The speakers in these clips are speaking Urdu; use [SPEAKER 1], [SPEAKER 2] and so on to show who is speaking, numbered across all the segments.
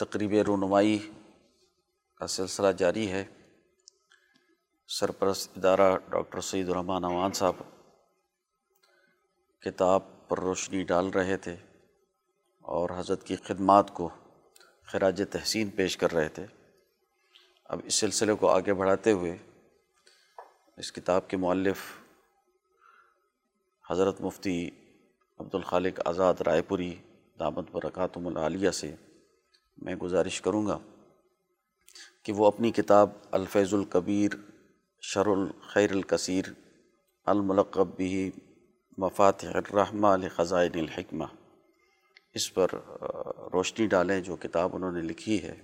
[SPEAKER 1] تقریب رونمائی کا سلسلہ جاری ہے۔ سرپرست ادارہ ڈاکٹر سعید الرحمٰن امان صاحب کتاب پر روشنی ڈال رہے تھے اور حضرت کی خدمات کو خراج تحسین پیش کر رہے تھے۔ اب اس سلسلے کو آگے بڑھاتے ہوئے اس کتاب کے مؤلف حضرت مفتی عبد الخالق آزاد رائے پوری دامت برکاتم العالیہ سے میں گزارش کروں گا کہ وہ اپنی کتاب الفیض الکبیر شر الخیر الکثیر الملقب بھی مفات الرحمہ الخزائن الحکمہ، اس پر روشنی ڈالیں جو کتاب انہوں نے لکھی ہے،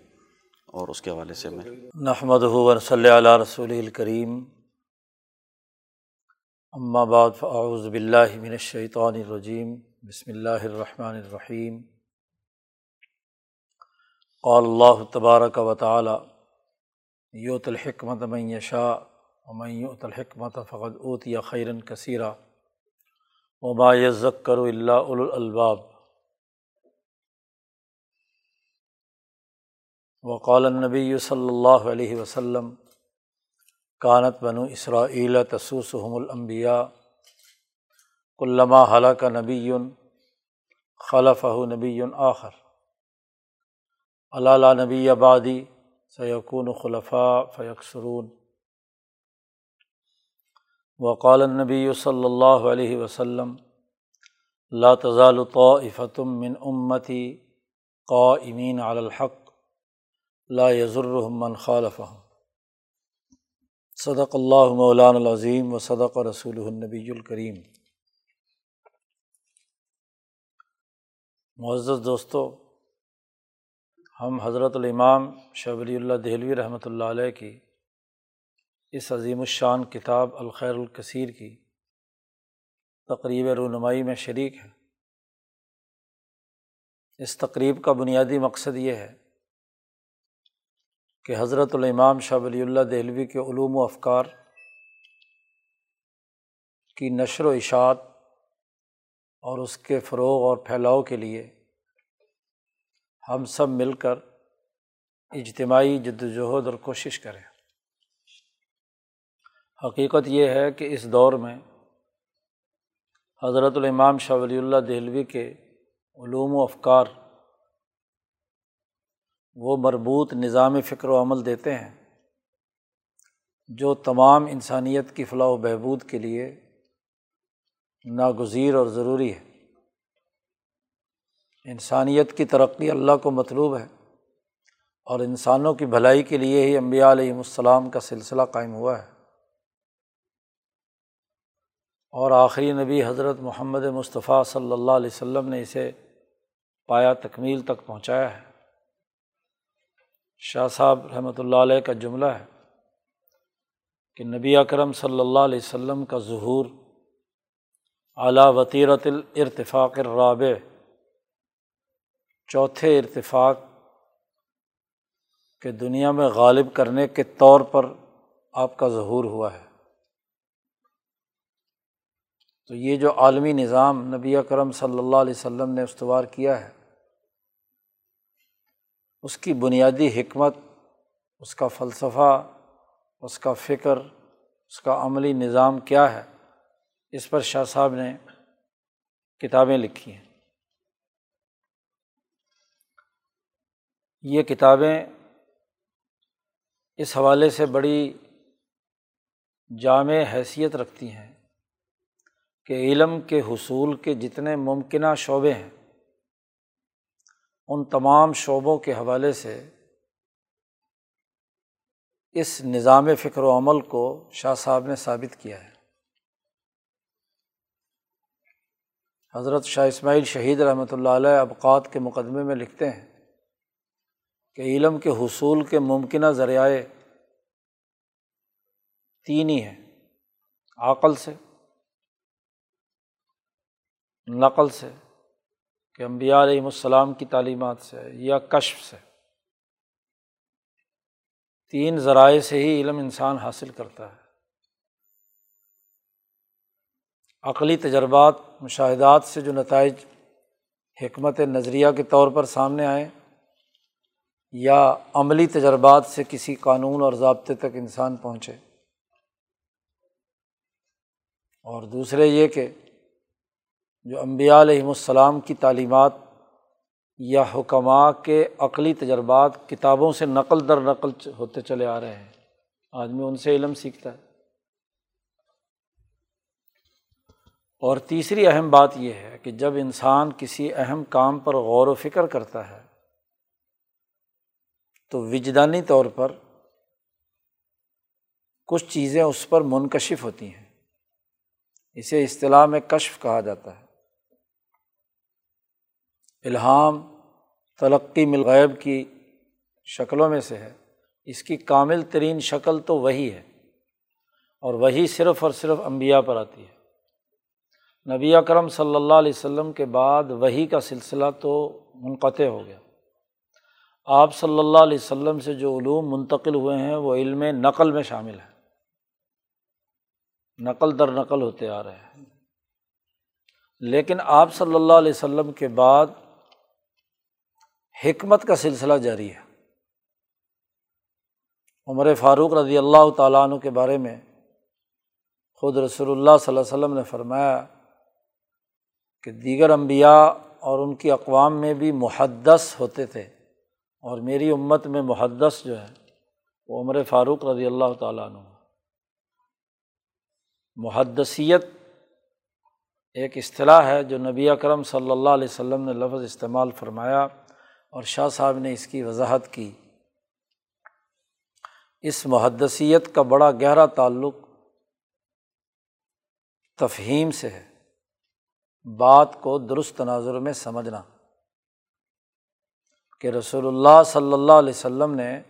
[SPEAKER 1] اور اس کے حوالے سے میں
[SPEAKER 2] نحمد صلی علیہ رسول الکریم، اما بعد، فاعوذ باللہ من الشیطان الرجیم، بسم اللہ الرحمن الرحیم قال اللہ تبارک و تعالی یوت الحکمت من یشاء ومن یؤت الحکمت فقد اوتی خیرا کثیرا وما یذکر الا اولو الالباب۔ وقال النبی صلی اللہ علیہ وسلم، کانت بنو اسرائیل تسوسحم الانبیاء علامہ حلق نبی خلف نبی آخر۔ علالہ نبی آبادی سیقون خلفاء فیکسرون۔ وقال النبی صلی اللہ علیہ وسلم، لا تزال طائفتم من امتی قائمین علی الحق، لا یضرهم من خالفهم صدق اللہ مولان العظیم و صدق رسول النبی الکریم۔ معزز دوستو ہم حضرت الامام شاہ ولی اللہ دہلوی رحمۃ اللہ علیہ کی اس عظیم الشان کتاب الخیر الکثیر کی تقریب رونمائی میں شریک ہے اس تقریب کا بنیادی مقصد یہ ہے کہ حضرت الامام شاہ ولی اللہ دہلوی کے علوم و افکار کی نشر و اشاعت اور اس کے فروغ اور پھیلاؤ کے لیے ہم سب مل کر اجتماعی جد وجہد اور کوشش کریں۔ حقیقت یہ ہے کہ اس دور میں حضرت الامام شاہ ولی اللہ دہلوی کے علوم و افکار وہ مربوط نظام فکر و عمل دیتے ہیں جو تمام انسانیت کی فلاح و بہبود کے لیے ناگزیر اور ضروری ہے۔ انسانیت کی ترقی اللہ کو مطلوب ہے اور انسانوں کی بھلائی کے لیے ہی امبیا علیہم السلام کا سلسلہ قائم ہوا ہے۔ اور آخری نبی حضرت محمد مصطفیٰ صلی اللہ علیہ وسلم نے اسے پایا تکمیل تک پہنچایا ہے۔ شاہ صاحب رحمۃ اللہ علیہ کا جملہ ہے کہ نبی اکرم صلی اللہ علیہ وسلم کا ظہور اعلیٰ وطیرت الارتفاق الرابع چوتھے ارتفاق کے دنیا میں غالب کرنے کے طور پر آپ کا ظہور ہوا ہے۔ تو یہ جو عالمی نظام نبی اکرم صلی اللہ علیہ وسلم نے استوار کیا ہے، اس کی بنیادی حکمت، اس کا فلسفہ، اس کا فکر، اس کا عملی نظام کیا ہے، اس پر شاہ صاحب نے کتابیں لکھی ہیں۔ یہ کتابیں اس حوالے سے بڑی جامع حیثیت رکھتی ہیں کہ علم کے حصول کے جتنے ممکنہ شعبے ہیں، ان تمام شعبوں کے حوالے سے اس نظام فکر و عمل کو شاہ صاحب نے ثابت کیا ہے۔ حضرت شاہ اسماعیل شہید رحمۃ اللہ علیہ ابقات کے مقدمے میں لکھتے ہیں کہ علم کے حصول کے ممکنہ ذریعے تین ہی ہیں، عقل سے، نقل سے، کہ امبیا علیہم السلام کی تعلیمات سے یا کشف سے۔ تین ذرائع سے ہی علم انسان حاصل کرتا ہے۔ عقلی تجربات، مشاہدات سے جو نتائج حکمت نظریہ کے طور پر سامنے آئے یا عملی تجربات سے کسی قانون اور ضابطے تک انسان پہنچے۔ اور دوسرے یہ کہ جو امبیا علیہم السلام کی تعلیمات یا حکمہ کے عقلی تجربات کتابوں سے نقل در نقل ہوتے چلے آ رہے ہیں۔ آدمی ان سے علم سیکھتا ہے۔ اور تیسری اہم بات یہ ہے کہ جب انسان کسی اہم کام پر غور و فکر کرتا ہے تو وجدانی طور پر کچھ چیزیں اس پر منکشف ہوتی ہیں۔ اسے اصطلاح میں کشف کہا جاتا ہے۔ الہام تلقی ملغیب کی شکلوں میں سے ہے۔ اس کی کامل ترین شکل تو وہی ہے۔ اور وہی صرف اور صرف امبیا پر آتی ہے۔ نبی اکرم صلی اللہ علیہ وسلم کے بعد وہی کا سلسلہ تو منقطع ہو گیا۔ آپ صلی اللہ علیہ وسلم سے جو علوم منتقل ہوئے ہیں، وہ علم نقل میں شامل ہے نقل در نقل ہوتے آ رہے ہیں۔ لیکن آپ صلی اللہ علیہ وسلم کے بعد حکمت کا سلسلہ جاری ہے۔ عمر فاروق رضی اللہ تعالیٰ عنہ کے بارے میں خود رسول اللہ صلی اللہ علیہ وسلم نے فرمایا کہ دیگر انبیاء اور ان کی اقوام میں بھی محدث ہوتے تھے۔ اور میری امت میں محدث جو ہے وہ عمر فاروق رضی اللہ تعالیٰ عنہ۔ محدثیت ایک اصطلاح ہے جو نبی اکرم صلی اللہ علیہ وسلم نے لفظ استعمال فرمایا اور شاہ صاحب نے اس کی وضاحت کی۔ اس محدثیت کا بڑا گہرا تعلق تفہیم سے ہے۔ بات کو درست تناظر میں سمجھنا۔ کہ رسول اللہ صلی اللہ علیہ وسلم نے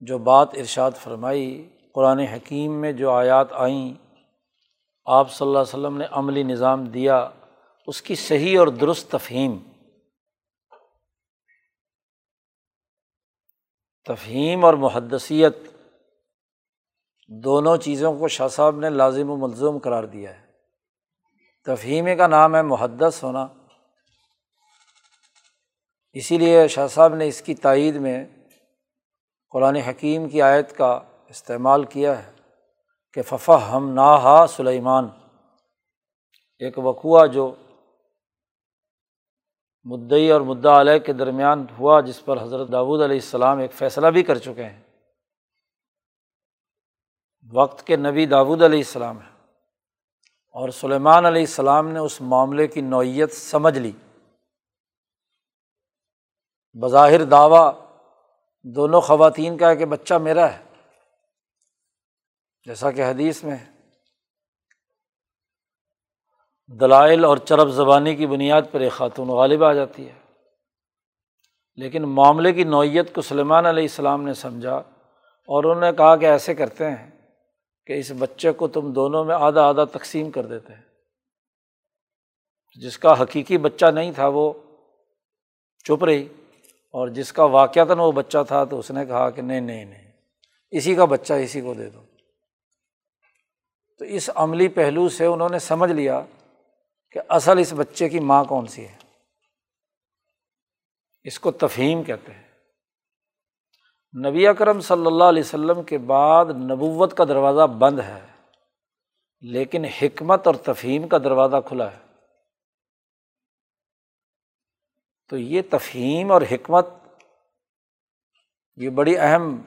[SPEAKER 2] جو بات ارشاد فرمائی، قرآن حکیم میں جو آیات آئیں، آپ صلی اللہ علیہ وسلم نے عملی نظام دیا، اس کی صحیح اور درست تفہیم۔ تفہیم اور محدثیت دونوں چیزوں کو شاہ صاحب نے لازم و ملزوم قرار دیا ہے۔ تفہیم کا نام ہے محدث ہونا۔ اسی لیے شاہ صاحب نے اس کی تائید میں قرآن حکیم کی آیت کا استعمال کیا ہے کہ ففا ہم نہا سلیمان ایک وقوع جو مدعی اور مدعا علیہ کے درمیان ہوا، جس پر حضرت داود علیہ السلام ایک فیصلہ بھی کر چکے ہیں۔ وقت کے نبی داود علیہ السلام ہیں اور سلیمان علیہ السلام نے اس معاملے کی نوعیت سمجھ لی۔ بظاہر دعویٰ دونوں خواتین کا ہے کہ بچہ میرا ہے۔ جیسا کہ حدیث میں دلائل اور چرب زبانی کی بنیاد پر ایک خاتون غالب آ جاتی ہے۔ لیکن معاملے کی نوعیت کو سلیمان علیہ السلام نے سمجھا اور انہوں نے کہا کہ ایسے کرتے ہیں کہ اس بچے کو تم دونوں میں آدھا آدھا تقسیم کر دیتے ہیں۔ جس کا حقیقی بچہ نہیں تھا وہ چپ رہی۔ اور جس کا واقعات وہ بچہ تھا تو اس نے کہا کہ نہیں نہیں نہیں۔ اسی کا بچہ اسی کو دے دو۔ تو اس عملی پہلو سے انہوں نے سمجھ لیا کہ اصل اس بچے کی ماں کون سی ہے۔ اس کو تفہیم کہتے ہیں۔ نبی اکرم صلی اللہ علیہ وسلم کے بعد نبوت کا دروازہ بند ہے، لیکن حکمت اور تفہیم کا دروازہ کھلا ہے۔ تو یہ تفہیم اور حکمت یہ بڑی اہم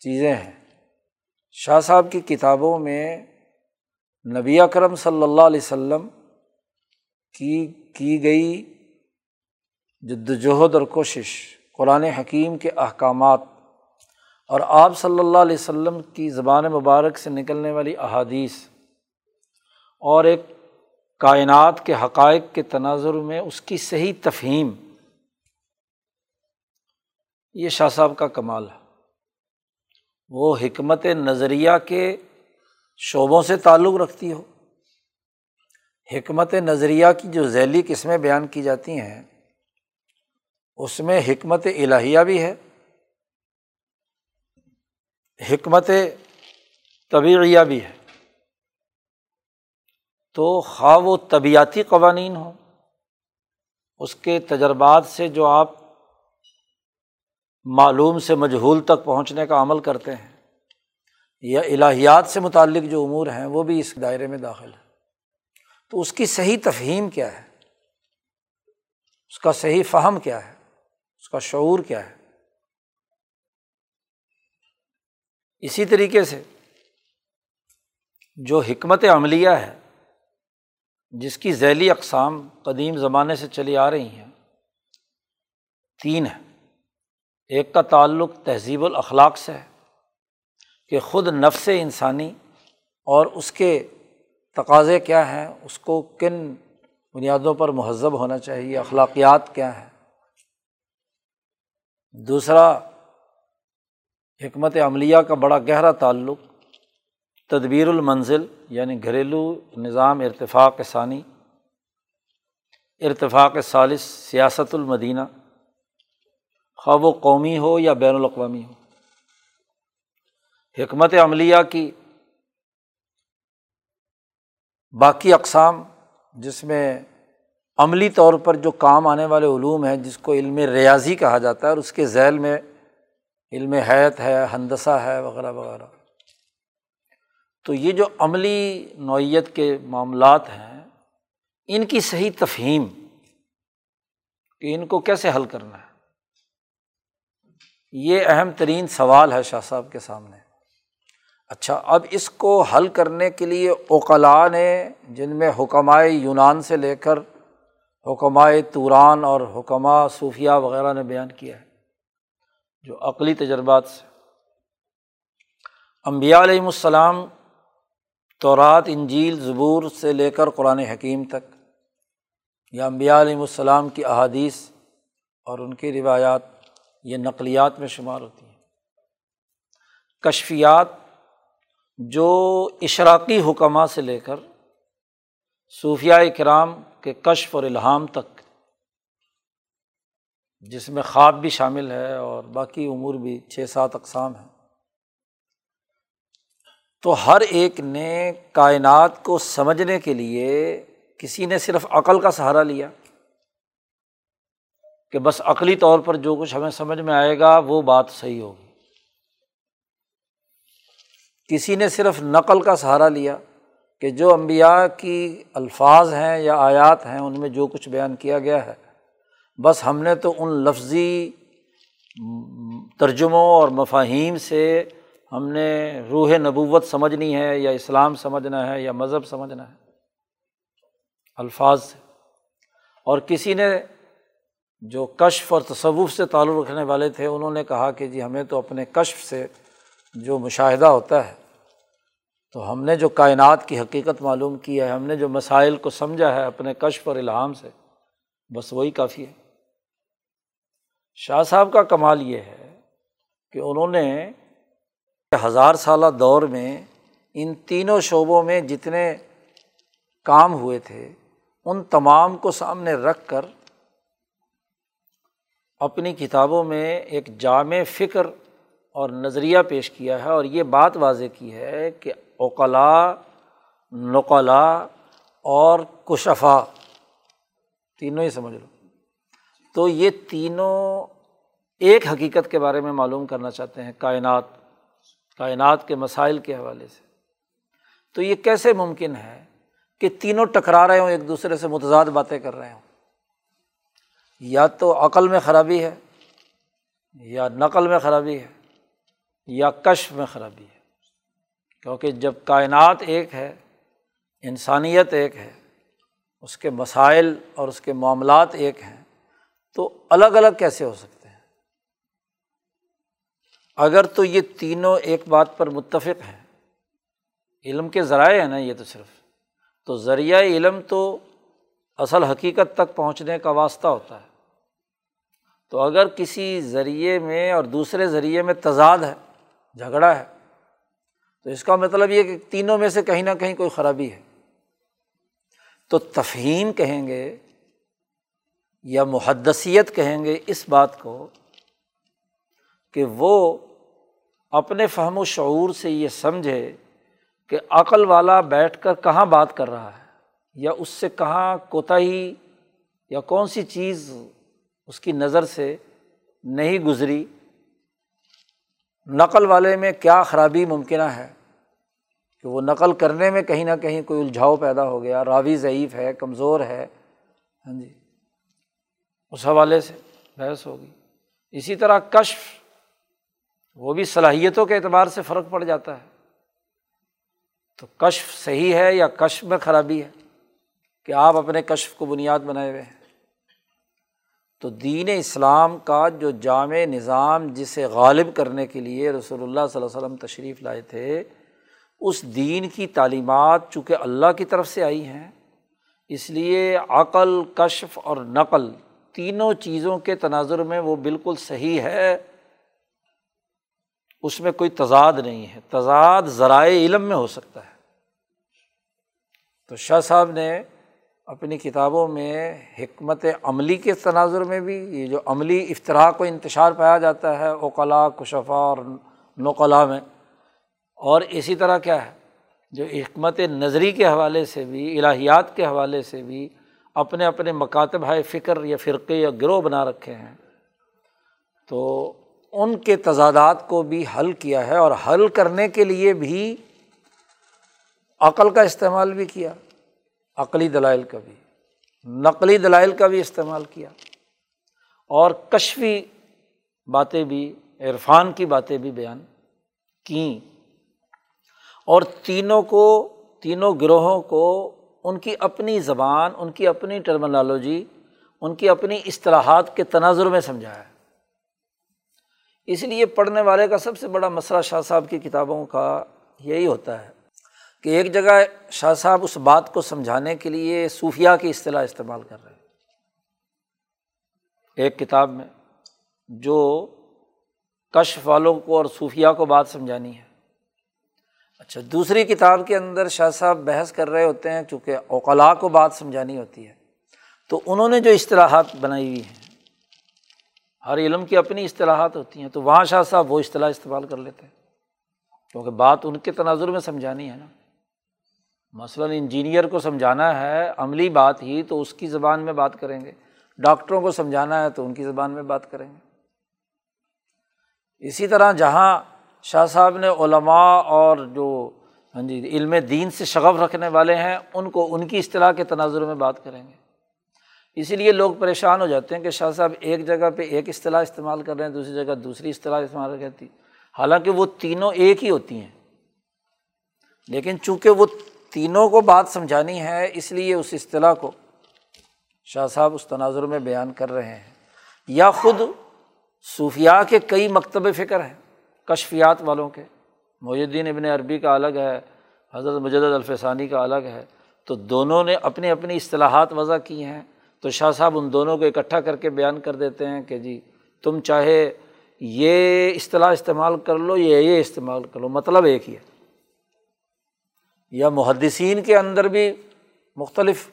[SPEAKER 2] چیزیں ہیں۔ شاہ صاحب کی کتابوں میں نبی اکرم صلی اللہ علیہ وسلم کی کی گئی جدوجہد اور کوشش، قرآن حکیم کے احکامات اور آپ صلی اللہ علیہ وسلم کی زبان مبارک سے نکلنے والی احادیث اور ایک کائنات کے حقائق کے تناظر میں اس کی صحیح تفہیم۔ یہ شاہ صاحب کا کمال ہے۔ وہ حکمت نظریہ کے شعبوں سے تعلق رکھتی ہو۔ حکمت نظریہ کی جو ذیلی قسمیں بیان کی جاتی ہیں، اس میں حکمت الہیہ بھی ہے۔ حکمت طبعیہ بھی ہے۔ تو خواہ وہ طبیعتی قوانین ہوں، اس کے تجربات سے جو آپ معلوم سے مجہول تک پہنچنے کا عمل کرتے ہیں، یا الہیات سے متعلق جو امور ہیں، وہ بھی اس دائرے میں داخل ہے تو اس کی صحیح تفہیم کیا ہے؟ اس کا صحیح فہم کیا ہے؟ اس کا شعور کیا ہے؟ اسی طریقے سے جو حکمت عملیہ ہے جس کی ذیلی اقسام قدیم زمانے سے چلی آ رہی ہیں، تین ہے ایک کا تعلق تہذیب الاخلاق سے ہے کہ خود نفس انسانی اور اس کے تقاضے کیا ہیں، اس کو کن بنیادوں پر مہذب ہونا چاہیے، اخلاقیات کیا ہیں۔ دوسرا، حکمت عملیہ کا بڑا گہرا تعلق تدبیر المنزل یعنی گھریلو نظام ارتفاق ثانی، ارتفاق ثالث سیاست المدینہ خواب و قومی ہو یا بین الاقوامی ہو۔ حکمت عملیہ کی باقی اقسام، جس میں عملی طور پر جو کام آنے والے علوم ہیں، جس کو علم ریاضی کہا جاتا ہے، اور اس کے ذیل میں علم حیت ہے، ہندسہ ہے، وغیرہ وغیرہ۔ تو یہ جو عملی نوعیت کے معاملات ہیں، ان کی صحیح تفہیم کہ ان کو کیسے حل کرنا ہے؟ یہ اہم ترین سوال ہے شاہ صاحب کے سامنے۔ اچھا اب اس کو حل کرنے کے لیے اوقلاء نے، جن میں حکمائے یونان سے لے کر حکمائے توران اور حکمہ صوفیہ وغیرہ نے بیان کیا ہے، جو عقلی تجربات سے۔ امبیا علیہم السلام تورات، انجیل، زبور سے لے کر قرآن حکیم تک، یا امبیا علیہم السلام کی احادیث اور ان کی روایات، یہ نقلیات میں شمار ہوتی ہیں۔ کشفیات، جو اشراقی حکمہ سے لے کر صوفیہ کرام کے کشف اور الہام تک، جس میں خواب بھی شامل ہے اور باقی امور بھی چھ سات اقسام ہیں۔ تو ہر ایک نے کائنات کو سمجھنے کے لیے کسی نے صرف عقل کا سہارا لیا کہ بس عقلی طور پر جو کچھ ہمیں سمجھ میں آئے گا وہ بات صحیح ہوگی۔ کسی نے صرف نقل کا سہارا لیا کہ جو امبیا کی الفاظ ہیں یا آیات ہیں ان میں جو کچھ بیان کیا گیا ہے، بس ہم نے تو ان لفظی ترجموں اور مفاہیم سے ہم نے روح نبوت سمجھنی ہے یا اسلام سمجھنا ہے یا مذہب سمجھنا ہے، الفاظ سے۔ اور کسی نے جو کشف اور تصوف سے تعلق رکھنے والے تھے، انہوں نے کہا کہ جی ہمیں تو اپنے کشف سے جو مشاہدہ ہوتا ہے، تو ہم نے جو کائنات کی حقیقت معلوم کی ہے، ہم نے جو مسائل کو سمجھا ہے اپنے کشف اور الہام سے، بس وہی کافی ہے۔ شاہ صاحب کا کمال یہ ہے کہ انہوں نے ہزار سالہ دور میں ان تینوں شعبوں میں جتنے کام ہوئے تھے، ان تمام کو سامنے رکھ کر اپنی کتابوں میں ایک جامع فکر اور نظریہ پیش کیا ہے اور یہ بات واضح کی ہے کہ اوقلا نقلا اور کشفا، تینوں ہی سمجھ لو۔ تو یہ تینوں ایک حقیقت کے بارے میں معلوم کرنا چاہتے ہیں، کائنات۔ کائنات کے مسائل کے حوالے سے۔ تو یہ کیسے ممکن ہے کہ تینوں ٹکرا رہے ہوں، ایک دوسرے سے متضاد باتیں کر رہے ہوں؟ یا تو عقل میں خرابی ہے، یا نقل میں خرابی ہے، یا کشف میں خرابی ہے۔ کیونکہ جب کائنات ایک ہے، انسانیت ایک ہے، اس کے مسائل اور اس کے معاملات ایک ہیں، تو الگ الگ کیسے ہو سکتے ہیں؟ اگر تو یہ تینوں ایک بات پر متفق ہیں، علم کے ذرائع ہیں نا یہ تو صرف۔ تو ذریعہ علم تو اصل حقیقت تک پہنچنے کا واسطہ ہوتا ہے۔ تو اگر کسی ذریعے میں اور دوسرے ذریعے میں تضاد ہے، جھگڑا ہے، تو اس کا مطلب یہ کہ تینوں میں سے کہیں نہ کہیں کوئی خرابی ہے۔ تو تفہیم کہیں گے یا محدثیت کہیں گے اس بات کو کہ وہ اپنے فہم و شعور سے یہ سمجھے کہ عقل والا بیٹھ کر کہاں بات کر رہا ہے؟ یا اس سے کہاں کوتاہی یا کون سی چیز اس کی نظر سے نہیں گزری؟ نقل والے میں کیا خرابی ممکنہ ہے؟ کہ وہ نقل کرنے میں کہیں نہ کہیں کوئی الجھاؤ پیدا ہو گیا، راوی ضعیف ہے، کمزور ہے ہاں جی اس حوالے سے بحث ہوگی۔ اسی طرح کشف وہ بھی صلاحیتوں کے اعتبار سے فرق پڑ جاتا ہے۔ تو کشف صحیح ہے یا کشف میں خرابی ہے؟ کہ آپ اپنے کشف کو بنیاد بنائے ہوئے ہیں۔ تو دین اسلام کا جو جامع نظام جسے غالب کرنے کے لیے رسول اللہ صلی اللہ علیہ وسلم تشریف لائے تھے، اس دین کی تعلیمات چونکہ اللہ کی طرف سے آئی ہیں، اس لیے عقل، کشف اور نقل تینوں چیزوں کے تناظر میں وہ بالکل صحیح ہے۔ اس میں کوئی تضاد نہیں ہے۔ تضاد ذرائع علم میں ہو سکتا ہے۔ تو شاہ صاحب نے اپنی کتابوں میں حکمت عملی کے تناظر میں بھی یہ جو عملی افطراح کو انتشار پایا جاتا ہے اوقلا کشفا اور نقلا میں، اور اسی طرح کیا ہے؟ جو حکمت نظری کے حوالے سے بھی، الہیات کے حوالے سے بھی اپنے اپنے مکاتب ہے فکر یا فرقے یا گروہ بنا رکھے ہیں۔ تو ان کے تضادات کو بھی حل کیا ہے اور حل کرنے کے لیے بھی عقل کا استعمال بھی کیا، عقلی دلائل کا بھی، نقلی دلائل کا بھی استعمال کیا۔ اور کشفی باتیں بھی، عرفان کی باتیں بھی بیان کیں۔ اور تینوں کو، تینوں گروہوں کو ان کی اپنی زبان، ان کی اپنی ٹرمنالوجی ان کی اپنی اصطلاحات کے تناظر میں سمجھایا۔ اس لیے پڑھنے والے کا سب سے بڑا مسئلہ شاہ صاحب کی کتابوں کا یہی ہوتا ہے کہ ایک جگہ شاہ صاحب اس بات کو سمجھانے کے لیے صوفیہ کی اصطلاح استعمال کر رہے ہیں۔ ایک کتاب میں جو کشف والوں کو اور صوفیہ کو بات سمجھانی ہے۔ اچھا دوسری کتاب کے اندر شاہ صاحب بحث کر رہے ہوتے ہیں چونکہ اوقلا کو بات سمجھانی ہوتی ہے۔ تو انہوں نے جو اصطلاحات بنائی ہوئی ہیں ہر علم کی اپنی اصطلاحات ہوتی ہیں، تو وہاں شاہ صاحب وہ اصطلاح استعمال کر لیتے ہیں۔ کیونکہ بات ان کے تناظر میں سمجھانی ہے نا۔ مثلاً انجینئر کو سمجھانا ہے عملی بات ہی، تو اس کی زبان میں بات کریں گے۔ ڈاکٹروں کو سمجھانا ہے، تو ان کی زبان میں بات کریں گے۔ اسی طرح جہاں شاہ صاحب نے علماء اور جو ہاں جی علم دین سے شغف رکھنے والے ہیں، ان کو ان کی اصطلاح کے تناظر میں بات کریں گے۔ اسی لیے لوگ پریشان ہو جاتے ہیں کہ شاہ صاحب ایک جگہ پہ ایک اصطلاح استعمال کر رہے ہیں، دوسری جگہ دوسری اصطلاح استعمال کرتی حالانکہ وہ تینوں ایک ہی ہوتی ہیں۔ لیکن چونکہ وہ تینوں کو بات سمجھانی ہے، اس لیے اس اصطلاح کو شاہ صاحب اس تناظر میں بیان کر رہے ہیں۔ یا خود صوفیہ کے کئی مکتب فکر ہیں، کشفیات والوں کے۔ محدین ابن عربی کا الگ ہے، حضرت مجد الفسانی کا الگ ہے۔ تو دونوں نے اپنی اپنی اصطلاحات وضع کی ہیں۔ تو شاہ صاحب ان دونوں کو اکٹھا کر کے بیان کر دیتے ہیں کہ جی تم چاہے یہ اصطلاح استعمال کر لو یا یہ استعمال کر لو مطلب ایک ہی ہے۔ یا محدثین کے اندر بھی مختلف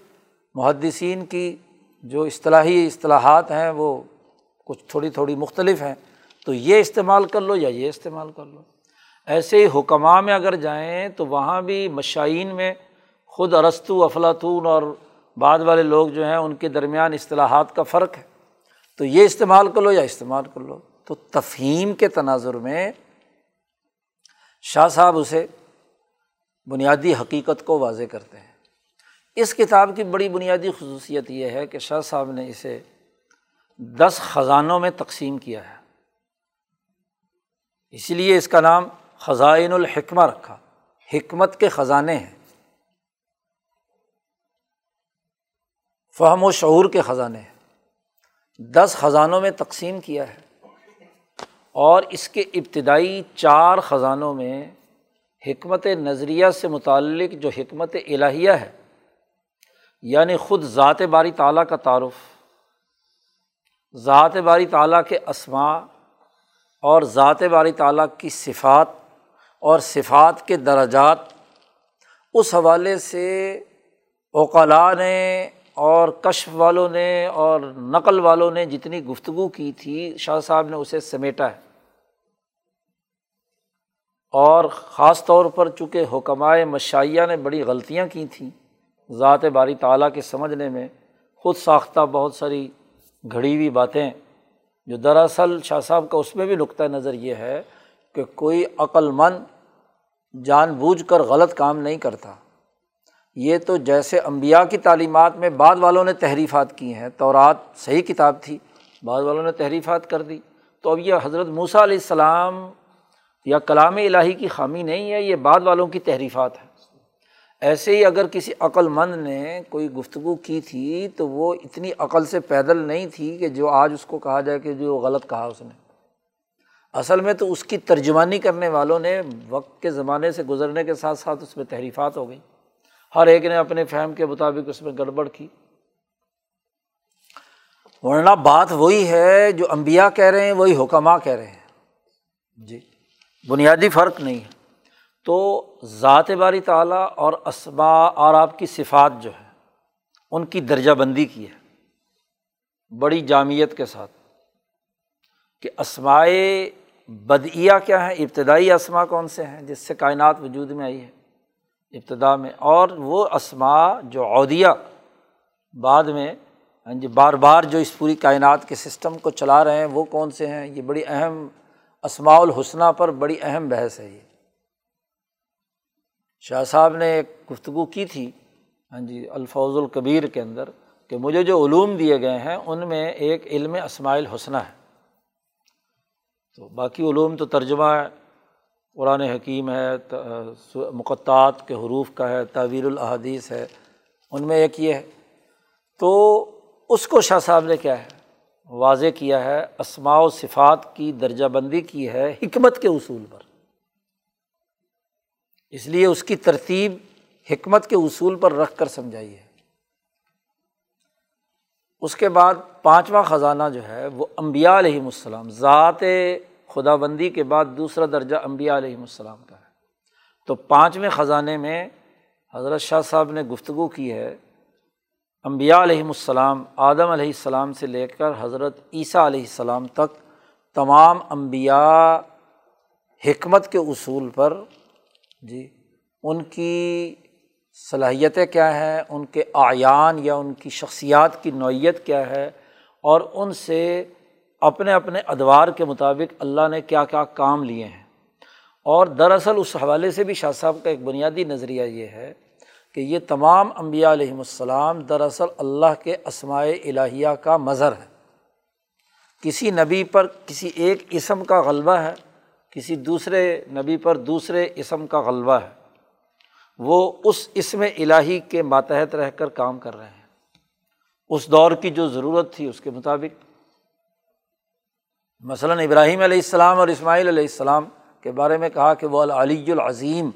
[SPEAKER 2] محدثین کی جو اصطلاحی اصطلاحات ہیں، وہ کچھ تھوڑی تھوڑی مختلف ہیں، تو یہ استعمال کر لو یا یہ استعمال کر لو۔ ایسے ہی حکمہ میں اگر جائیں تو وہاں بھی مشائین میں خود ارستو افلاطون اور بعد والے لوگ جو ہیں ان کے درمیان اصطلاحات کا فرق ہے۔ تو یہ استعمال کر لو یا استعمال کر لو۔ تو تفہیم کے تناظر میں شاہ صاحب اسے بنیادی حقیقت کو واضح کرتے ہیں۔ اس کتاب کی بڑی بنیادی خصوصیت یہ ہے کہ شاہ صاحب نے اسے دس خزانوں میں تقسیم کیا ہے۔ اسی لیے اس کا نام خزائن الحکمہ رکھا۔ حکمت کے خزانے ہیں۔ فہم و شعور کے خزانے ہیں۔ دس خزانوں میں تقسیم کیا ہے۔ اور اس کے ابتدائی چار خزانوں میں حکمت نظریہ سے متعلق جو حکمت الہیہ ہے یعنی خود ذات باری تعالیٰ کا تعارف، ذات باری تعالیٰ کے اسماء اور ذات باری تعالیٰ کی صفات اور صفات کے درجات، اس حوالے سے اوقلا نے اور کشف والوں نے اور نقل والوں نے جتنی گفتگو کی تھی، شاہ صاحب نے اسے سمیٹا ہے۔ اور خاص طور پر چونکہ حکمائے مشائیہ نے بڑی غلطیاں کی تھیں ذات باری تعالیٰ کے سمجھنے میں، خود ساختہ بہت ساری گھڑی ہوئی باتیں۔ جو دراصل شاہ صاحب کا اس میں بھی نقطۂ نظر یہ ہے کہ کوئی عقل مند جان بوجھ کر غلط کام نہیں کرتا۔ یہ تو جیسے امبیا کی تعلیمات میں بعد والوں نے تحریفات کی ہیں تو رات صحیح کتاب تھی، بعد والوں نے تحریفات کر دی۔ تو اب یہ حضرت موسیٰ علیہ السلام یا کلام الہی کی خامی نہیں ہے، یہ بعد والوں کی تحریفات ہے ایسے ہی اگر کسی عقل مند نے کوئی گفتگو کی تھی تو وہ اتنی عقل سے پیدل نہیں تھی کہ جو آج اس کو کہا جائے کہ جو غلط کہا اس نے۔ اصل میں تو اس کی ترجمانی کرنے والوں نے وقت کے زمانے سے گزرنے کے ساتھ ساتھ اس میں تحریفات ہو گئی ہر ایک نے اپنے فہم کے مطابق اس میں گڑبڑ کی۔ ورنہ بات وہی ہے جو امبیا کہہ رہے ہیں، وہی حکمہ کہہ رہے ہیں۔ جی بنیادی فرق نہیں ہے۔ تو ذات باری تعلیٰ اور اسما اور آپ کی صفات جو ہے ان کی درجہ بندی کی ہے۔ بڑی جامعت کے ساتھ کہ اسمائے بدعیہ کیا ہیں، ابتدائی اسما کون سے ہیں، جس سے کائنات وجود میں آئی ہے۔ ابتدا میں اور وہ اسما جو عودیہ بعد میں ہاں جی بار بار جو اس پوری کائنات کے سسٹم کو چلا رہے ہیں، وہ کون سے ہیں؟ یہ بڑی اہم اسماع الحسنہ پر بڑی اہم بحث ہے یہ۔ شاہ صاحب نے ایک گفتگو کی تھی ہاں جی الفوظ القبیر کے اندر، کہ مجھے جو علوم دیے گئے ہیں، ان میں ایک علم اسماعیل حسنہ ہے۔ تو باقی علوم تو ترجمہ ہے قرآن حکیم ہے مقطعات کے حروف کا ہے تعویر الحادیث ہے، ان میں ایک یہ ہے۔ تو اس کو شاہ صاحب نے کیا ہے؟ واضح کیا ہے اسماع و صفات کی درجہ بندی کی ہے حکمت کے اصول پر۔ اس لیے اس کی ترتیب حکمت کے اصول پر رکھ کر سمجھائی ہے۔ اس کے بعد پانچواں خزانہ جو ہے، وہ امبیا علیہم السلام، ذات خدا بندی کے بعد دوسرا درجہ امبیا علیہم السلام کا ہے۔ تو پانچویں خزانے میں حضرت شاہ صاحب نے گفتگو کی ہے امبیا علیہم السلام، آدم علیہ السلام سے لے کر حضرت عیسیٰ علیہ السلام تک تمام امبیا حکمت کے اصول پر جی ان کی صلاحیتیں کیا ہیں، ان کے آیان یا ان کی شخصیات کی نوعیت کیا ہے اور ان سے اپنے اپنے ادوار کے مطابق اللہ نے کیا کیا کام لیے ہیں۔ اور دراصل اس حوالے سے بھی شاہ صاحب کا ایک بنیادی نظریہ یہ ہے کہ یہ تمام انبیاء علیہم السلام دراصل اللہ کے اسماء الہیہ کا مظہر ہے۔ کسی نبی پر کسی ایک اسم کا غلبہ ہے، کسی دوسرے نبی پر دوسرے اسم کا غلبہ ہے۔ وہ اس اسم الہی کے ماتحت رہ کر کام کر رہے ہیں۔ اس دور کی جو ضرورت تھی اس کے مطابق مثلاً ابراہیم علیہ السلام اور اسماعیل علیہ السلام کے بارے میں کہا کہ وہ العلی العظیم،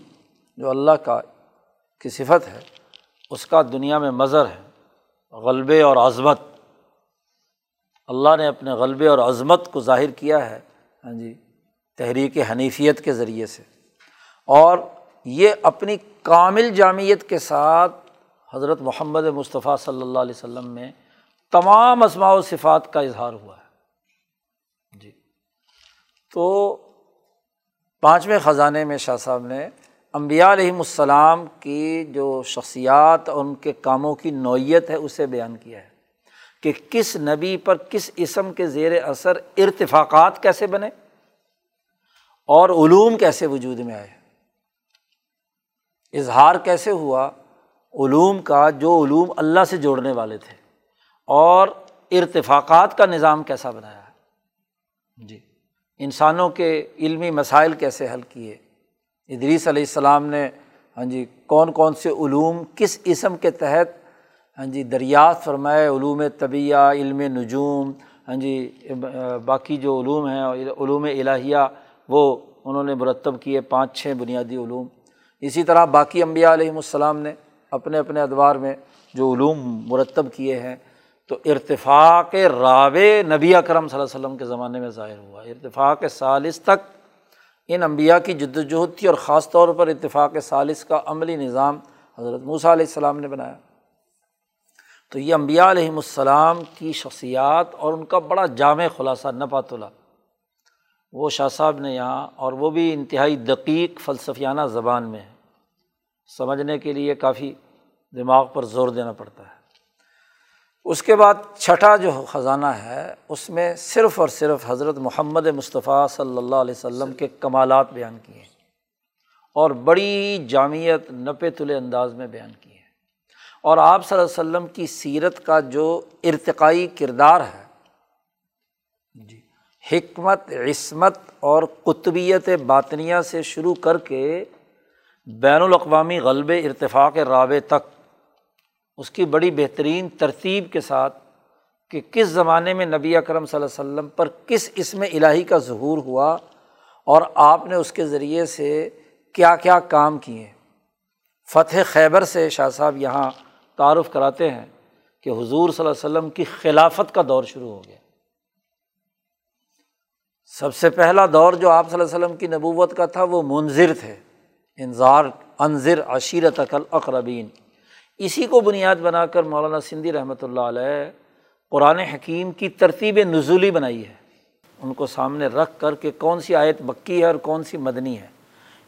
[SPEAKER 2] جو اللہ کا کی صفت ہے، اس کا دنیا میں مظر ہے، غلبے اور عظمت۔ اللہ نے اپنے غلبے اور عظمت کو ظاہر کیا ہے ہاں جی تحریک حنیفیت کے ذریعے سے۔ اور یہ اپنی کامل جامعت کے ساتھ حضرت محمد مصطفیٰ صلی اللہ علیہ وسلم میں تمام اسماع و صفات کا اظہار ہوا ہے۔ تو پانچویں خزانے میں شاہ صاحب نے امبیا علیہم السلام کی جو شخصیات اور ان کے کاموں کی نوعیت ہے، اسے بیان کیا ہے کہ کس نبی پر کس اسم کے زیر اثر ارتفاقات کیسے بنے اور علوم کیسے وجود میں آئے۔ اظہار کیسے ہوا؟ علوم کا جو علوم اللہ سے جوڑنے والے تھے اور ارتفاقات کا نظام کیسا بنایا۔ ہے جی۔ انسانوں کے علمی مسائل کیسے حل کیے؟ ادریس علیہ السلام نے ہاں جی کون کون سے علوم کس اسم کے تحت ہاں جی دریافت فرمائے، علوم طبیعہ علم نجوم ہاں جی باقی جو علوم ہیں، علوم الہیہ، وہ انہوں نے مرتب کیے، پانچ چھ بنیادی علوم۔ اسی طرح باقی امبیا علیہم السلام نے اپنے اپنے ادوار میں جو علوم مرتب کیے ہیں تو ارتفاق راب نبی اکرم صلی اللہ علیہ وسلم کے زمانے میں ظاہر ہوا۔ ارتفاق سالس تک ان امبیا کی جد وجہد تھی اور خاص طور پر اتفاق سالس کا عملی نظام حضرت موسیٰ علیہ السلام نے بنایا۔ تو یہ امبیا علیہم السلام کی شخصیات اور ان کا بڑا جامع خلاصہ نپات اللہ۔ وہ شاہ صاحب نے یہاں اور وہ بھی انتہائی دقیق فلسفیانہ زبان میں ہے سمجھنے کے لیے کافی دماغ پر زور دینا پڑتا ہے۔ اس کے بعد چھٹا جو خزانہ ہے، اس میں صرف اور صرف حضرت محمد مصطفیٰ صلی اللہ علیہ وسلم کے کمالات بیان کیے ہیں اور بڑی جامعت نپے تلے انداز میں بیان کی ہے اور آپ صلی اللہ علیہ وسلم کی سیرت کا جو ارتقائی کردار ہے جی حکمت، عصمت اور قطبیت باطنیہ سے شروع کر کے بین الاقوامی غلب ارتفاق رابع تک اس کی بڑی بہترین ترتیب کے ساتھ کہ کس زمانے میں نبی اکرم صلی اللہ علیہ وسلم پر کس اسم الہی کا ظہور ہوا اور آپ نے اس کے ذریعے سے کیا کیا کام کیے۔ فتح خیبر سے شاہ صاحب یہاں تعارف کراتے ہیں کہ حضور صلی اللہ علیہ وسلم کی خلافت کا دور شروع ہو گیا۔ سب سے پہلا دور جو آپ صلی اللہ علیہ وسلم کی نبوت کا تھا وہ منظر تھے۔ انظار انضر عشیرت عقل اقربین اسی کو بنیاد بنا کر مولانا سندھی رحمۃ اللہ علیہ قرآن حکیم کی ترتیب نزولی بنائی ہے۔ ان کو سامنے رکھ کر کہ کون سی آیت مکی ہے اور کون سی مدنی ہے۔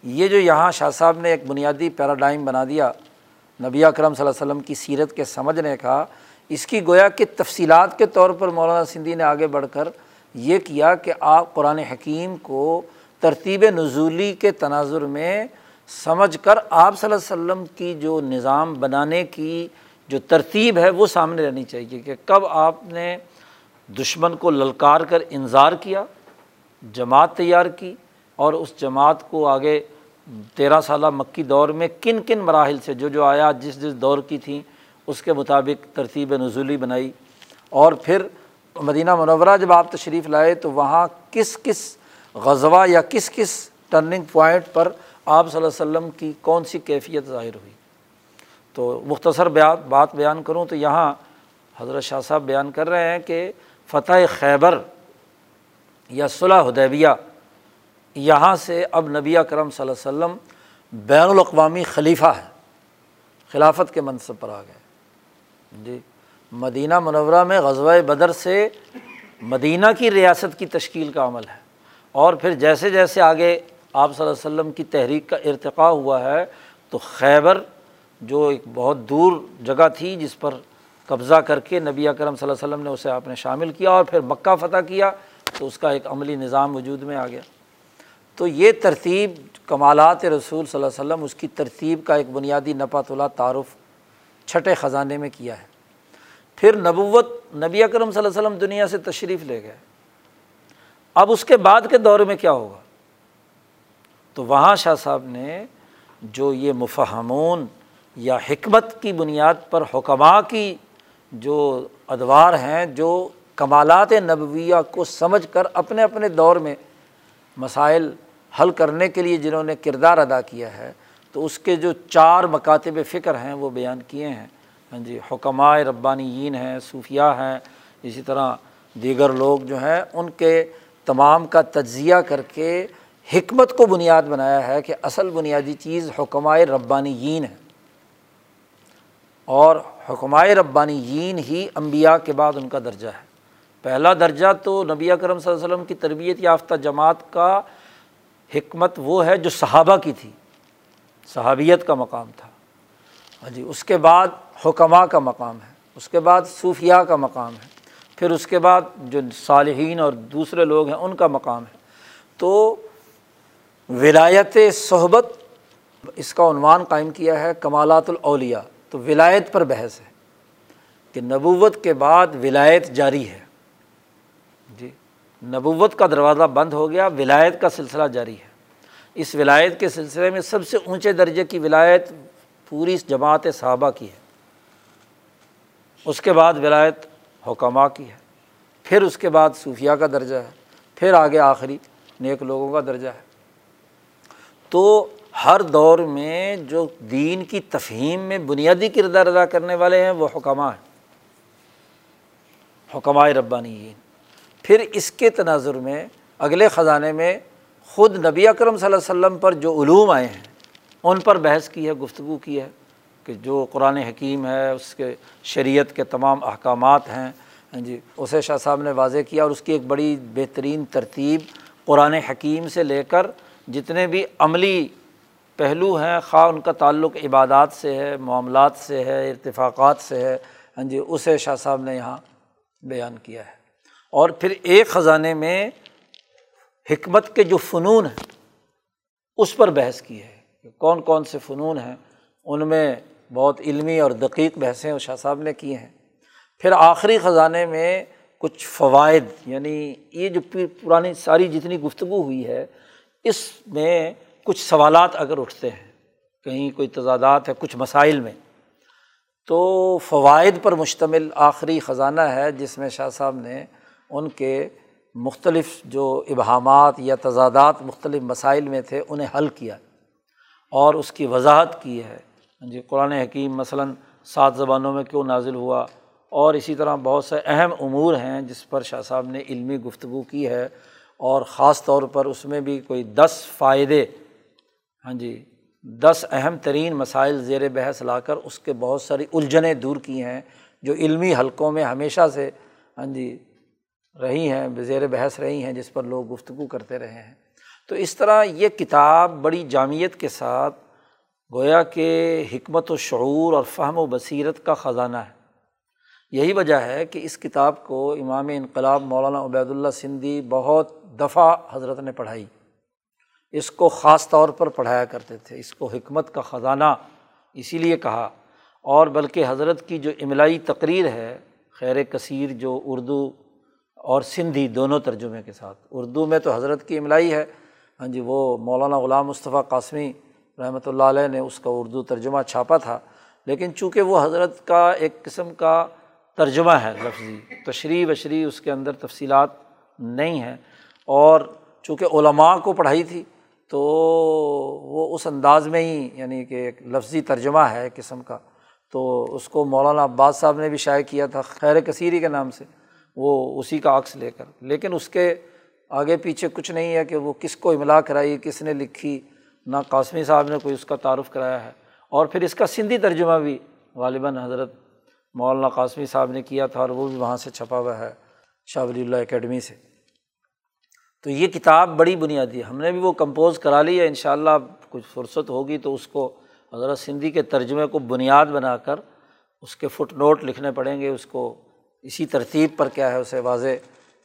[SPEAKER 2] یہ جو یہاں شاہ صاحب نے ایک بنیادی پیراڈائم بنا دیا، نبی اکرم صلی اللہ علیہ وسلم کی سیرت کے سمجھنے کا اس کی گویا کہ تفصیلات کے طور پر مولانا سندھی نے آگے بڑھ کر یہ کیا کہ آپ قرآن حکیم کو ترتیب نزولی کے تناظر میں سمجھ کر آپ صلی اللہ علیہ وسلم کی جو نظام بنانے کی جو ترتیب ہے وہ سامنے رہنی چاہیے کہ کب آپ نے دشمن کو للکار کر انظار کیا، جماعت تیار کی اور اس جماعت کو آگے تیرہ سالہ مکی دور میں کن کن مراحل سے جو جو آیا جس جس دور کی تھیں اس کے مطابق ترتیب نزولی بنائی اور پھر مدینہ منورہ جب آپ تشریف لائے تو وہاں کس کس غزوہ یا کس کس ٹرننگ پوائنٹ پر آپ صلی اللہ علیہ وسلم کی کون سی کیفیت ظاہر ہوئی؟ تو مختصر بات بیان کروں تو یہاں حضرت شاہ صاحب بیان کر رہے ہیں کہ فتح خیبر یا صلاح حدیبیہ، یہاں سے اب نبی کرم صلی اللہ علیہ وسلم بین الاقوامی خلیفہ ہے خلافت کے منصب پر آ گئے۔ جی مدینہ منورہ میں غزوہ بدر سے مدینہ کی ریاست کی تشکیل کا عمل ہے۔ اور پھر جیسے جیسے آگے آپ صلی اللہ علیہ وسلم کی تحریک کا ارتقاء ہوا ہے، تو خیبر جو ایک بہت دور جگہ تھی جس پر قبضہ کر کے نبی کرم صلی اللہ علیہ وسلم نے اسے آپ نے شامل کیا اور پھر مکہ فتح کیا، تو اس کا ایک عملی نظام وجود میں آ گیا۔ تو یہ ترتیب کمالات رسول صلی اللہ علیہ وسلم اس کی ترتیب کا ایک بنیادی نپات اللہ تعارف چھٹے خزانے میں کیا ہے۔ پھر نبوت نبی اکرم صلی اللہ علیہ وسلم دنیا سے تشریف لے گئے۔ اب اس کے بعد کے دور میں کیا ہوگا؟ تو وہاں شاہ صاحب نے جو یہ مفہمون یا حکمت کی بنیاد پر حکمہ کی جو ادوار ہیں، جو کمالات نبویہ کو سمجھ کر اپنے اپنے دور میں مسائل حل کرنے کے لیے جنہوں نے کردار ادا کیا ہے، تو اس کے جو چار مکاتب فکر ہیں وہ بیان کیے ہیں۔ ہاں جی حکمائے ربانیین ہیں صوفیہ ہیں، اسی طرح دیگر لوگ جو ہیں، ان کے تمام کا تجزیہ کر کے حکمت کو بنیاد بنایا ہے کہ اصل بنیادی چیز حکمائے ربانیین ہے۔ اور حکمائے ربانیین ہی انبیاء کے بعد ان کا درجہ ہے۔ پہلا درجہ تو نبی کرم صلی اللہ علیہ وسلم کی تربیت یافتہ جماعت کا حکمت وہ ہے جو صحابہ کی تھی۔ صحابیت کا مقام تھا۔ ہاں جی اس کے بعد حکمہ کا مقام ہے۔ اس کے بعد صوفیہ کا مقام ہے۔ پھر اس کے بعد جو صالحین اور دوسرے لوگ ہیں، ان کا مقام ہے۔ تو ولایت صحبت اس کا عنوان قائم کیا ہے کمالات الاولیاء، تو ولایت پر بحث ہے کہ نبوت کے بعد ولایت جاری ہے۔ جی نبوت کا دروازہ بند ہو گیا، ولایت کا سلسلہ جاری ہے۔ اس ولایت کے سلسلے میں سب سے اونچے درجے کی ولایت پوری جماعت صحابہ کی ہے۔ اس کے بعد ولایت حکمہ کی ہے۔ پھر اس کے بعد صوفیہ کا درجہ ہے۔ پھر آگے آخری نیک لوگوں کا درجہ ہے۔ تو ہر دور میں جو دین کی تفہیم میں بنیادی کردار ادا کرنے والے ہیں، وہ حکمہ ہیں۔ حکمائے ربانی پھر اس کے تناظر میں اگلے خزانے میں خود نبی اکرم صلی اللہ علیہ وسلم پر جو علوم آئے ہیں، ان پر بحث کی ہے، گفتگو کی ہے کہ جو قرآن حکیم ہے، اس کے شریعت کے تمام احکامات ہیں۔ ہاں جی اسے شاہ صاحب نے واضح کیا اور اس کی ایک بڑی بہترین ترتیب قرآن حکیم سے لے کر جتنے بھی عملی پہلو ہیں، خواہ ان کا تعلق عبادات سے ہے، معاملات سے ہے، ارتفاقات سے ہے ہاں جی اسے شاہ صاحب نے یہاں بیان کیا ہے۔ اور پھر ایک خزانے میں حکمت کے جو فنون ہیں، اس پر بحث کی ہے کہ کون کون سے فنون ہیں۔ ان میں بہت علمی اور دقیق بحثیں شاہ صاحب نے کی ہیں۔ پھر آخری خزانے میں کچھ فوائد یعنی یہ جو پرانی ساری جتنی گفتگو ہوئی ہے اس میں کچھ سوالات اگر اٹھتے ہیں، کہیں کوئی تضادات ہے کچھ مسائل میں، تو فوائد پر مشتمل آخری خزانہ ہے جس میں شاہ صاحب نے ان کے مختلف جو ابہامات یا تضادات مختلف مسائل میں تھے انہیں حل کیا اور اس کی وضاحت کی ہے۔ ہاں جی قرآن حکیم مثلاً سات زبانوں میں کیوں نازل ہوا؟ اور اسی طرح بہت سے اہم امور ہیں جس پر شاہ صاحب نے علمی گفتگو کی ہے۔ اور خاص طور پر اس میں بھی کوئی دس فائدے ہاں جی دس اہم ترین مسائل زیر بحث لا کر اس کے بہت ساری الجھنیں دور کی ہیں جو علمی حلقوں میں ہمیشہ سے ہاں جی رہی ہیں، زیر بحث رہی ہیں، جس پر لوگ گفتگو کرتے رہے ہیں۔ تو اس طرح یہ کتاب بڑی جامعت کے ساتھ گویا کہ حکمت و شعور اور فہم و بصیرت کا خزانہ ہے۔ یہی وجہ ہے کہ اس کتاب کو امام انقلاب مولانا عبید اللہ سندھی بہت دفعہ حضرت نے پڑھائی۔ اس کو خاص طور پر پڑھایا کرتے تھے، اس کو حکمت کا خزانہ اسی لیے کہا۔ اور بلکہ حضرت کی جو املائی تقریر ہے، خیر کثیر جو اردو اور سندھی دونوں ترجمے کے ساتھ۔ اردو میں تو حضرت کی املائی ہے۔ ہاں جی وہ مولانا غلام مصطفیٰ قاسمی رحمۃ اللہ علیہ نے اس کا اردو ترجمہ چھاپا تھا۔ لیکن چونکہ وہ حضرت کا ایک قسم کا ترجمہ ہے لفظی، تشریح وشریح اس کے اندر تفصیلات نہیں ہیں اور چونکہ علماء کو پڑھائی تھی، تو وہ اس انداز میں ہی یعنی کہ ایک لفظی ترجمہ ہے قسم کا، تو اس کو مولانا عباس صاحب نے بھی شائع کیا تھا خیر کثیری کے نام سے، وہ اسی کا عکس لے کر۔ لیکن اس کے آگے پیچھے کچھ نہیں ہے کہ وہ کس کو املا کرائی، کس نے لکھی، نہ قاسمی صاحب نے کوئی اس کا تعارف کرایا ہے۔ اور پھر اس کا سندھی ترجمہ بھی غالباً حضرت مولانا قاسمی صاحب نے کیا تھا اور وہ بھی وہاں سے چھپا ہوا ہے شاہ ولی اللہ اکیڈمی سے۔ تو یہ کتاب بڑی بنیادی ہے۔ ہم نے بھی وہ کمپوز کرا لی ہے ان شاء اللہ کچھ فرصت ہوگی تو اس کو حضرت سندھی کے ترجمے کو بنیاد بنا کر اس کے فٹ نوٹ لکھنے پڑیں گے۔ اس کو اسی ترتیب پر کیا ہے، اسے واضح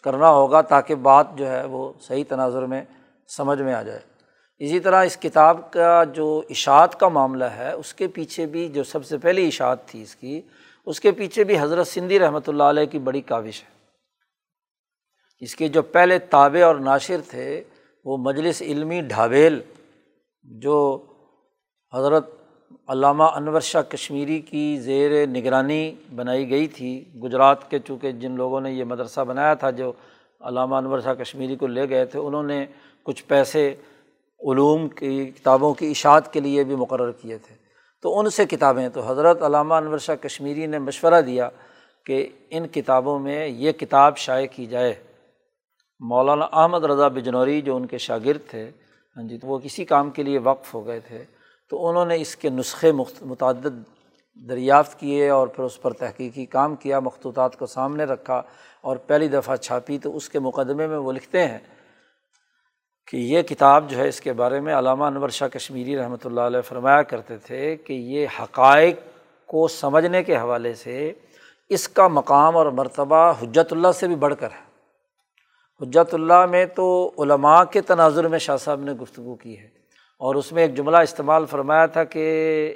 [SPEAKER 2] کرنا ہوگا تاکہ بات جو ہے وہ صحیح تناظر میں سمجھ میں آ جائے۔ اسی طرح اس کتاب کا جو اشاعت کا معاملہ ہے، اس کے پیچھے بھی جو سب سے پہلی اشاعت تھی اس کی، اس کے پیچھے بھی حضرت سندھی رحمۃ اللہ علیہ کی بڑی کاوش ہے۔ اس کے جو پہلے تابع اور ناشر تھے، وہ مجلس علمی ڈھابیل، جو حضرت علامہ انور شاہ کشمیری کی زیر نگرانی بنائی گئی تھی۔ گجرات کے، چونکہ جن لوگوں نے یہ مدرسہ بنایا تھا جو علامہ انور شاہ کشمیری کو لے گئے تھے، انہوں نے کچھ پیسے علوم کی، کتابوں کی اشاعت کے لیے بھی مقرر کیے تھے۔ تو ان سے کتابیں، تو حضرت علامہ انور شاہ کشمیری نے مشورہ دیا کہ ان کتابوں میں یہ کتاب شائع کی جائے۔ مولانا احمد رضا بجنوری جو ان کے شاگرد تھے ہاں جی تو وہ کسی کام کے لیے وقف ہو گئے تھے۔ تو انہوں نے اس کے نسخے متعدد دریافت کیے اور پھر اس پر تحقیقی کام کیا، مخطوطات کو سامنے رکھا اور پہلی دفعہ چھاپی۔ تو اس کے مقدمے میں وہ لکھتے ہیں کہ یہ کتاب جو ہے اس کے بارے میں علامہ انور شاہ کشمیری رحمۃ اللہ علیہ فرمایا کرتے تھے کہ یہ حقائق کو سمجھنے کے حوالے سے اس کا مقام اور مرتبہ حجت اللہ سے بھی بڑھ کر ہے۔ حجت اللہ میں تو علماء کے تناظر میں شاہ صاحب نے گفتگو کی ہے۔ اور اس میں ایک جملہ استعمال فرمایا تھا کہ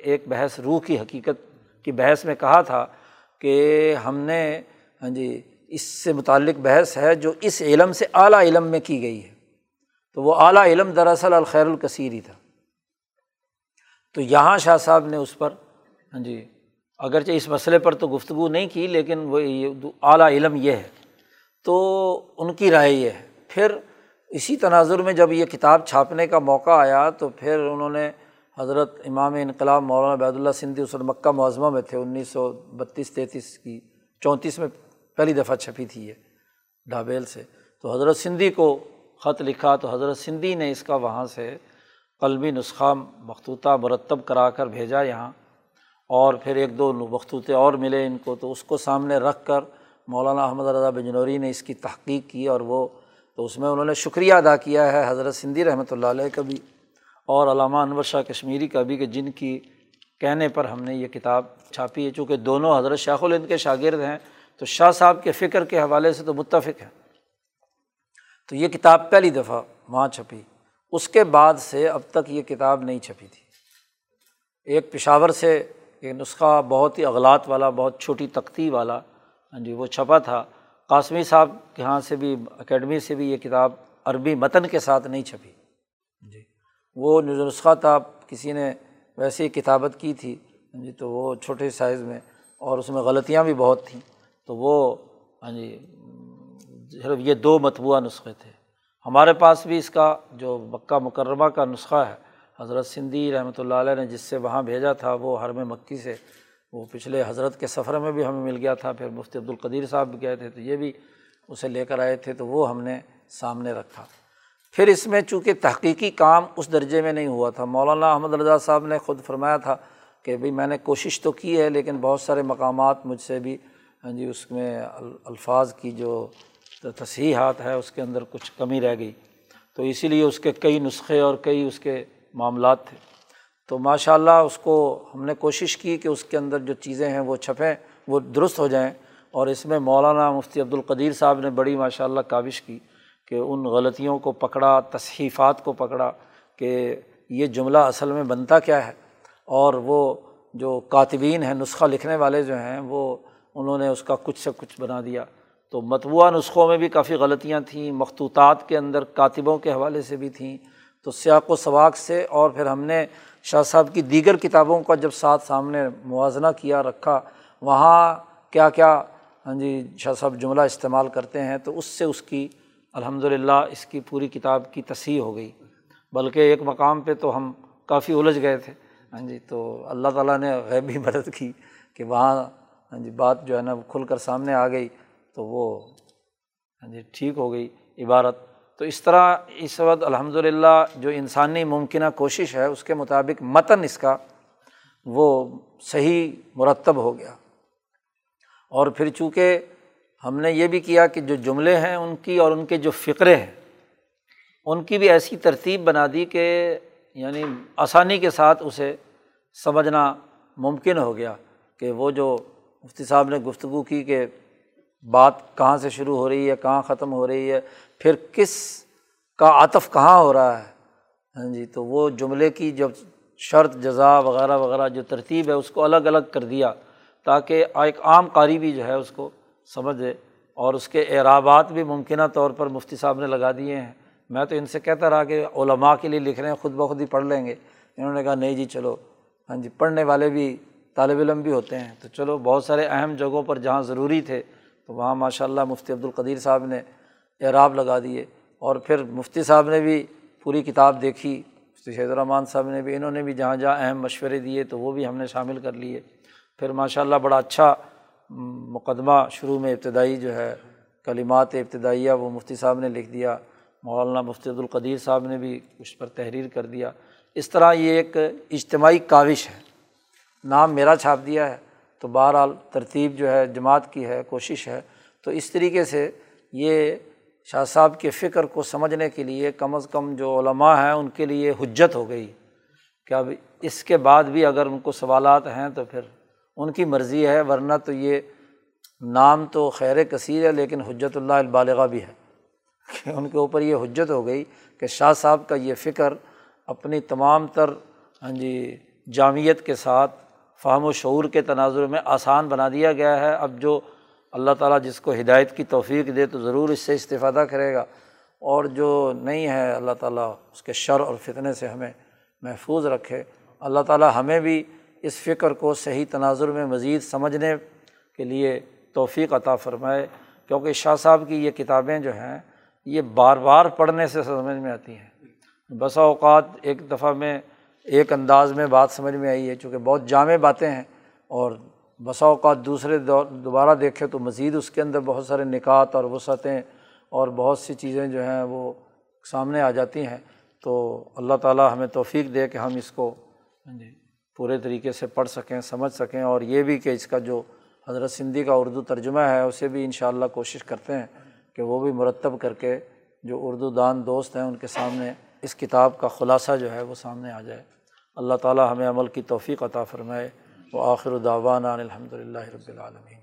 [SPEAKER 2] ایک بحث روح کی حقیقت کی بحث میں کہا تھا کہ ہم نے ہاں جی اس سے متعلق بحث ہے جو اس علم سے اعلیٰ علم میں کی گئی ہے۔ تو وہ اعلیٰ علم دراصل الخیر الکثیر ہی تھا۔ تو یہاں شاہ صاحب نے اس پر ہاں جی اگرچہ اس مسئلے پر تو گفتگو نہیں کی، لیکن وہ اعلیٰ علم یہ ہے۔ تو ان کی رائے یہ ہے۔ پھر اسی تناظر میں جب یہ کتاب چھاپنے کا موقع آیا تو پھر انہوں نے حضرت امام انقلاب مولانا عبید اللہ سندھی اس مکہ معظمہ میں تھے، انیس سو بتیس، تینتیس کی، چونتیس میں پہلی دفعہ چھپی تھی یہ ڈھابیل سے۔ تو حضرت سندھی کو خط لکھا تو حضرت سندھی نے اس کا وہاں سے قلبی نسخہ مخطوطہ مرتب کرا کر بھیجا یہاں اور پھر ایک دو مخطوطے اور ملے ان کو تو اس کو سامنے رکھ کر مولانا احمد رضا بجنوری نے اس کی تحقیق کی اور وہ تو اس میں انہوں نے شکریہ ادا کیا ہے حضرت سندھی رحمۃ اللہ علیہ کا بھی اور علامہ انور شاہ کشمیری کا بھی کہ جن کی کہنے پر ہم نے یہ کتاب چھاپی ہے۔ چونکہ دونوں حضرت شاخ الند کے شاگرد ہیں، تو شاہ صاحب کے فکر کے حوالے سے تو متفق ہے تو یہ کتاب پہلی دفعہ وہاں چھپی۔ اس کے بعد سے اب تک یہ کتاب نہیں چھپی تھی۔ ایک پشاور سے ایک نسخہ بہت ہی اغلاط والا، بہت چھوٹی تختی والا ہاں جی وہ چھپا تھا۔ قاسمی صاحب کے یہاں سے بھی، اکیڈمی سے بھی یہ کتاب عربی متن کے ساتھ نہیں چھپی۔ ہاں جی وہ نسخہ تھا، کسی نے ویسے ہی کتابت کی تھی۔ ہاں جی تو وہ چھوٹے سائز میں، اور اس میں غلطیاں بھی بہت تھیں۔ تو وہ ہاں جی صرف یہ دو متبوعہ نسخے تھے۔ ہمارے پاس بھی اس کا جو مکہ مکرمہ کا نسخہ ہے، حضرت سندھی رحمۃ اللہ علیہ نے جس سے وہاں بھیجا تھا، وہ حرم مکی سے وہ پچھلے حضرت کے سفر میں بھی ہمیں مل گیا تھا، پھر مفتی عبدالقدیر صاحب بھی گئے تھے تو یہ بھی اسے لے کر آئے تھے، تو وہ ہم نے سامنے رکھا۔ پھر اس میں چونکہ تحقیقی کام اس درجے میں نہیں ہوا تھا، مولانا احمد رضا صاحب نے خود فرمایا تھا کہ بھائی میں نے کوشش تو کی ہے، لیکن بہت سارے مقامات مجھ سے بھی ہاں جی اس میں الفاظ کی جو تصحیحات ہے، اس کے اندر کچھ کمی رہ گئی۔ تو اسی لیے اس کے کئی نسخے اور کئی اس کے معاملات تھے۔ تو ماشاء اللہ اس کو ہم نے کوشش کی کہ اس کے اندر جو چیزیں ہیں وہ چھپیں، وہ درست ہو جائیں۔ اور اس میں مولانا مفتی عبدالقدیر صاحب نے بڑی ماشاء اللہ کاوش کی کہ ان غلطیوں کو پکڑا، تصحیفات کو پکڑا کہ یہ جملہ اصل میں بنتا کیا ہے۔ اور وہ جو کاتبین ہیں، نسخہ لکھنے والے جو ہیں، وہ انہوں نے اس کا کچھ سے کچھ بنا دیا۔ تو متبوعہ نسخوں میں بھی کافی غلطیاں تھیں، مخطوطات کے اندر کاتبوں کے حوالے سے بھی تھیں۔ تو سیاق و سواق سے اور پھر ہم نے شاہ صاحب کی دیگر کتابوں کا جب ساتھ سامنے موازنہ کیا، رکھا، وہاں کیا کیا ہاں جی شاہ صاحب جملہ استعمال کرتے ہیں تو اس سے اس کی الحمد للہ اس کی پوری کتاب کی تصحیح ہو گئی۔ بلکہ ایک مقام پہ تو ہم کافی الجھ گئے تھے۔ ہاں جی تو اللہ تعالیٰ نے غیبی مدد کی کہ وہاں ہاں جی بات جو ہے نا کھل کر سامنے آ گئی تو وہ ہاں جی ٹھیک ہو گئی، عبارت تو اس طرح اس وقت الحمد للہ جو انسانی ممکنہ کوشش ہے، اس کے مطابق متن اس کا وہ صحیح مرتب ہو گیا۔ اور پھر چونکہ ہم نے یہ بھی کیا کہ جو جملے ہیں ان کی اور ان کے جو فقرے ہیں، ان کی بھی ایسی ترتیب بنا دی کہ یعنی آسانی کے ساتھ اسے سمجھنا ممکن ہو گیا کہ وہ جو مفتی صاحب نے گفتگو کی کہ بات کہاں سے شروع ہو رہی ہے، کہاں ختم ہو رہی ہے، پھر کس کا عطف کہاں ہو رہا ہے؟ ہاں جی تو وہ جملے کی جب شرط، جزا وغیرہ وغیرہ جو ترتیب ہے، اس کو الگ الگ کر دیا تاکہ ایک عام قاری بھی جو ہے اس کو سمجھے اور اس کے اعرابات بھی ممکنہ طور پر مفتی صاحب نے لگا دیے ہیں۔ میں تو ان سے کہتا رہا کہ علماء کے لیے لکھ رہے ہیں، خود بخود ہی پڑھ لیں گے۔ انہوں نے کہا، نہیں جی چلو۔ ہاں جی پڑھنے والے بھی طالب علم بھی ہوتے ہیں۔ تو چلو، بہت سارے اہم جگہوں پر جہاں ضروری تھے تو وہاں ماشاء اللہ مفتی عبدالقدیر صاحب نے اعراب لگا دیے اور پھر مفتی صاحب نے بھی پوری کتاب دیکھی، مفتی شہید الرحمان صاحب نے بھی، انہوں نے بھی جہاں جہاں اہم مشورے دیے تو وہ بھی ہم نے شامل کر لیے۔ پھر ماشاء اللہ بڑا اچھا مقدمہ شروع میں ابتدائی جو ہے کلمات ابتدائیہ وہ مفتی صاحب نے لکھ دیا، مولانا مفتی عبدالقدیر صاحب نے بھی اس پر تحریر کر دیا۔ اس طرح یہ ایک اجتماعی کاوش ہے۔ نام میرا چھاپ دیا ہے۔ تو بہرحال ترتیب جو ہے، جماعت کی ہے، کوشش ہے۔ تو اس طریقے سے یہ شاہ صاحب کے فکر کو سمجھنے کے لیے کم از کم جو علماء ہیں، ان کے لیے حجت ہو گئی کہ اب اس کے بعد بھی اگر ان کو سوالات ہیں تو پھر ان کی مرضی ہے، ورنہ تو یہ نام تو خیر کثیر ہے، لیکن حجت اللہ البالغہ بھی ہے۔ کہ ان کے اوپر یہ حجت ہو گئی کہ شاہ صاحب کا یہ فکر اپنی تمام تر ہاں جی جامعت کے ساتھ فہم و شعور کے تناظر میں آسان بنا دیا گیا ہے۔ اب جو اللہ تعالیٰ جس کو ہدایت کی توفیق دے تو ضرور اس سے استفادہ کرے گا۔ اور جو نہیں ہے، اللہ تعالیٰ اس کے شر اور فتنے سے ہمیں محفوظ رکھے۔ اللہ تعالیٰ ہمیں بھی اس فکر کو صحیح تناظر میں مزید سمجھنے کے لیے توفیق عطا فرمائے۔ کیونکہ شاہ صاحب کی یہ کتابیں جو ہیں، یہ بار بار پڑھنے سے سمجھ میں آتی ہیں۔ بسا اوقات ایک دفعہ میں ایک انداز میں بات سمجھ میں آئی ہے چونکہ بہت جامع باتیں ہیں اور بسا اوقات دوسرے دور دوبارہ دیکھیں تو مزید اس کے اندر بہت سارے نکات اور وسعتیں اور بہت سی چیزیں جو ہیں وہ سامنے آ جاتی ہیں۔ تو اللہ تعالیٰ ہمیں توفیق دے کہ ہم اس کو جی۔ پورے طریقے سے پڑھ سکیں سمجھ سکیں اور یہ بھی کہ اس کا جو حضرت سندھی کا اردو ترجمہ ہے اسے بھی ان شاء اللہ کوشش کرتے ہیں کہ وہ بھی مرتب کر کے جو اردو دان دوست ہیں ان کے سامنے اس کتاب کا خلاصہ جو ہے وہ سامنے آ جائے۔ اللہ تعالیٰ ہمیں عمل کی توفیق عطا فرمائے۔ وہ آخر داوانہ الحمد للہ رب العالمین۔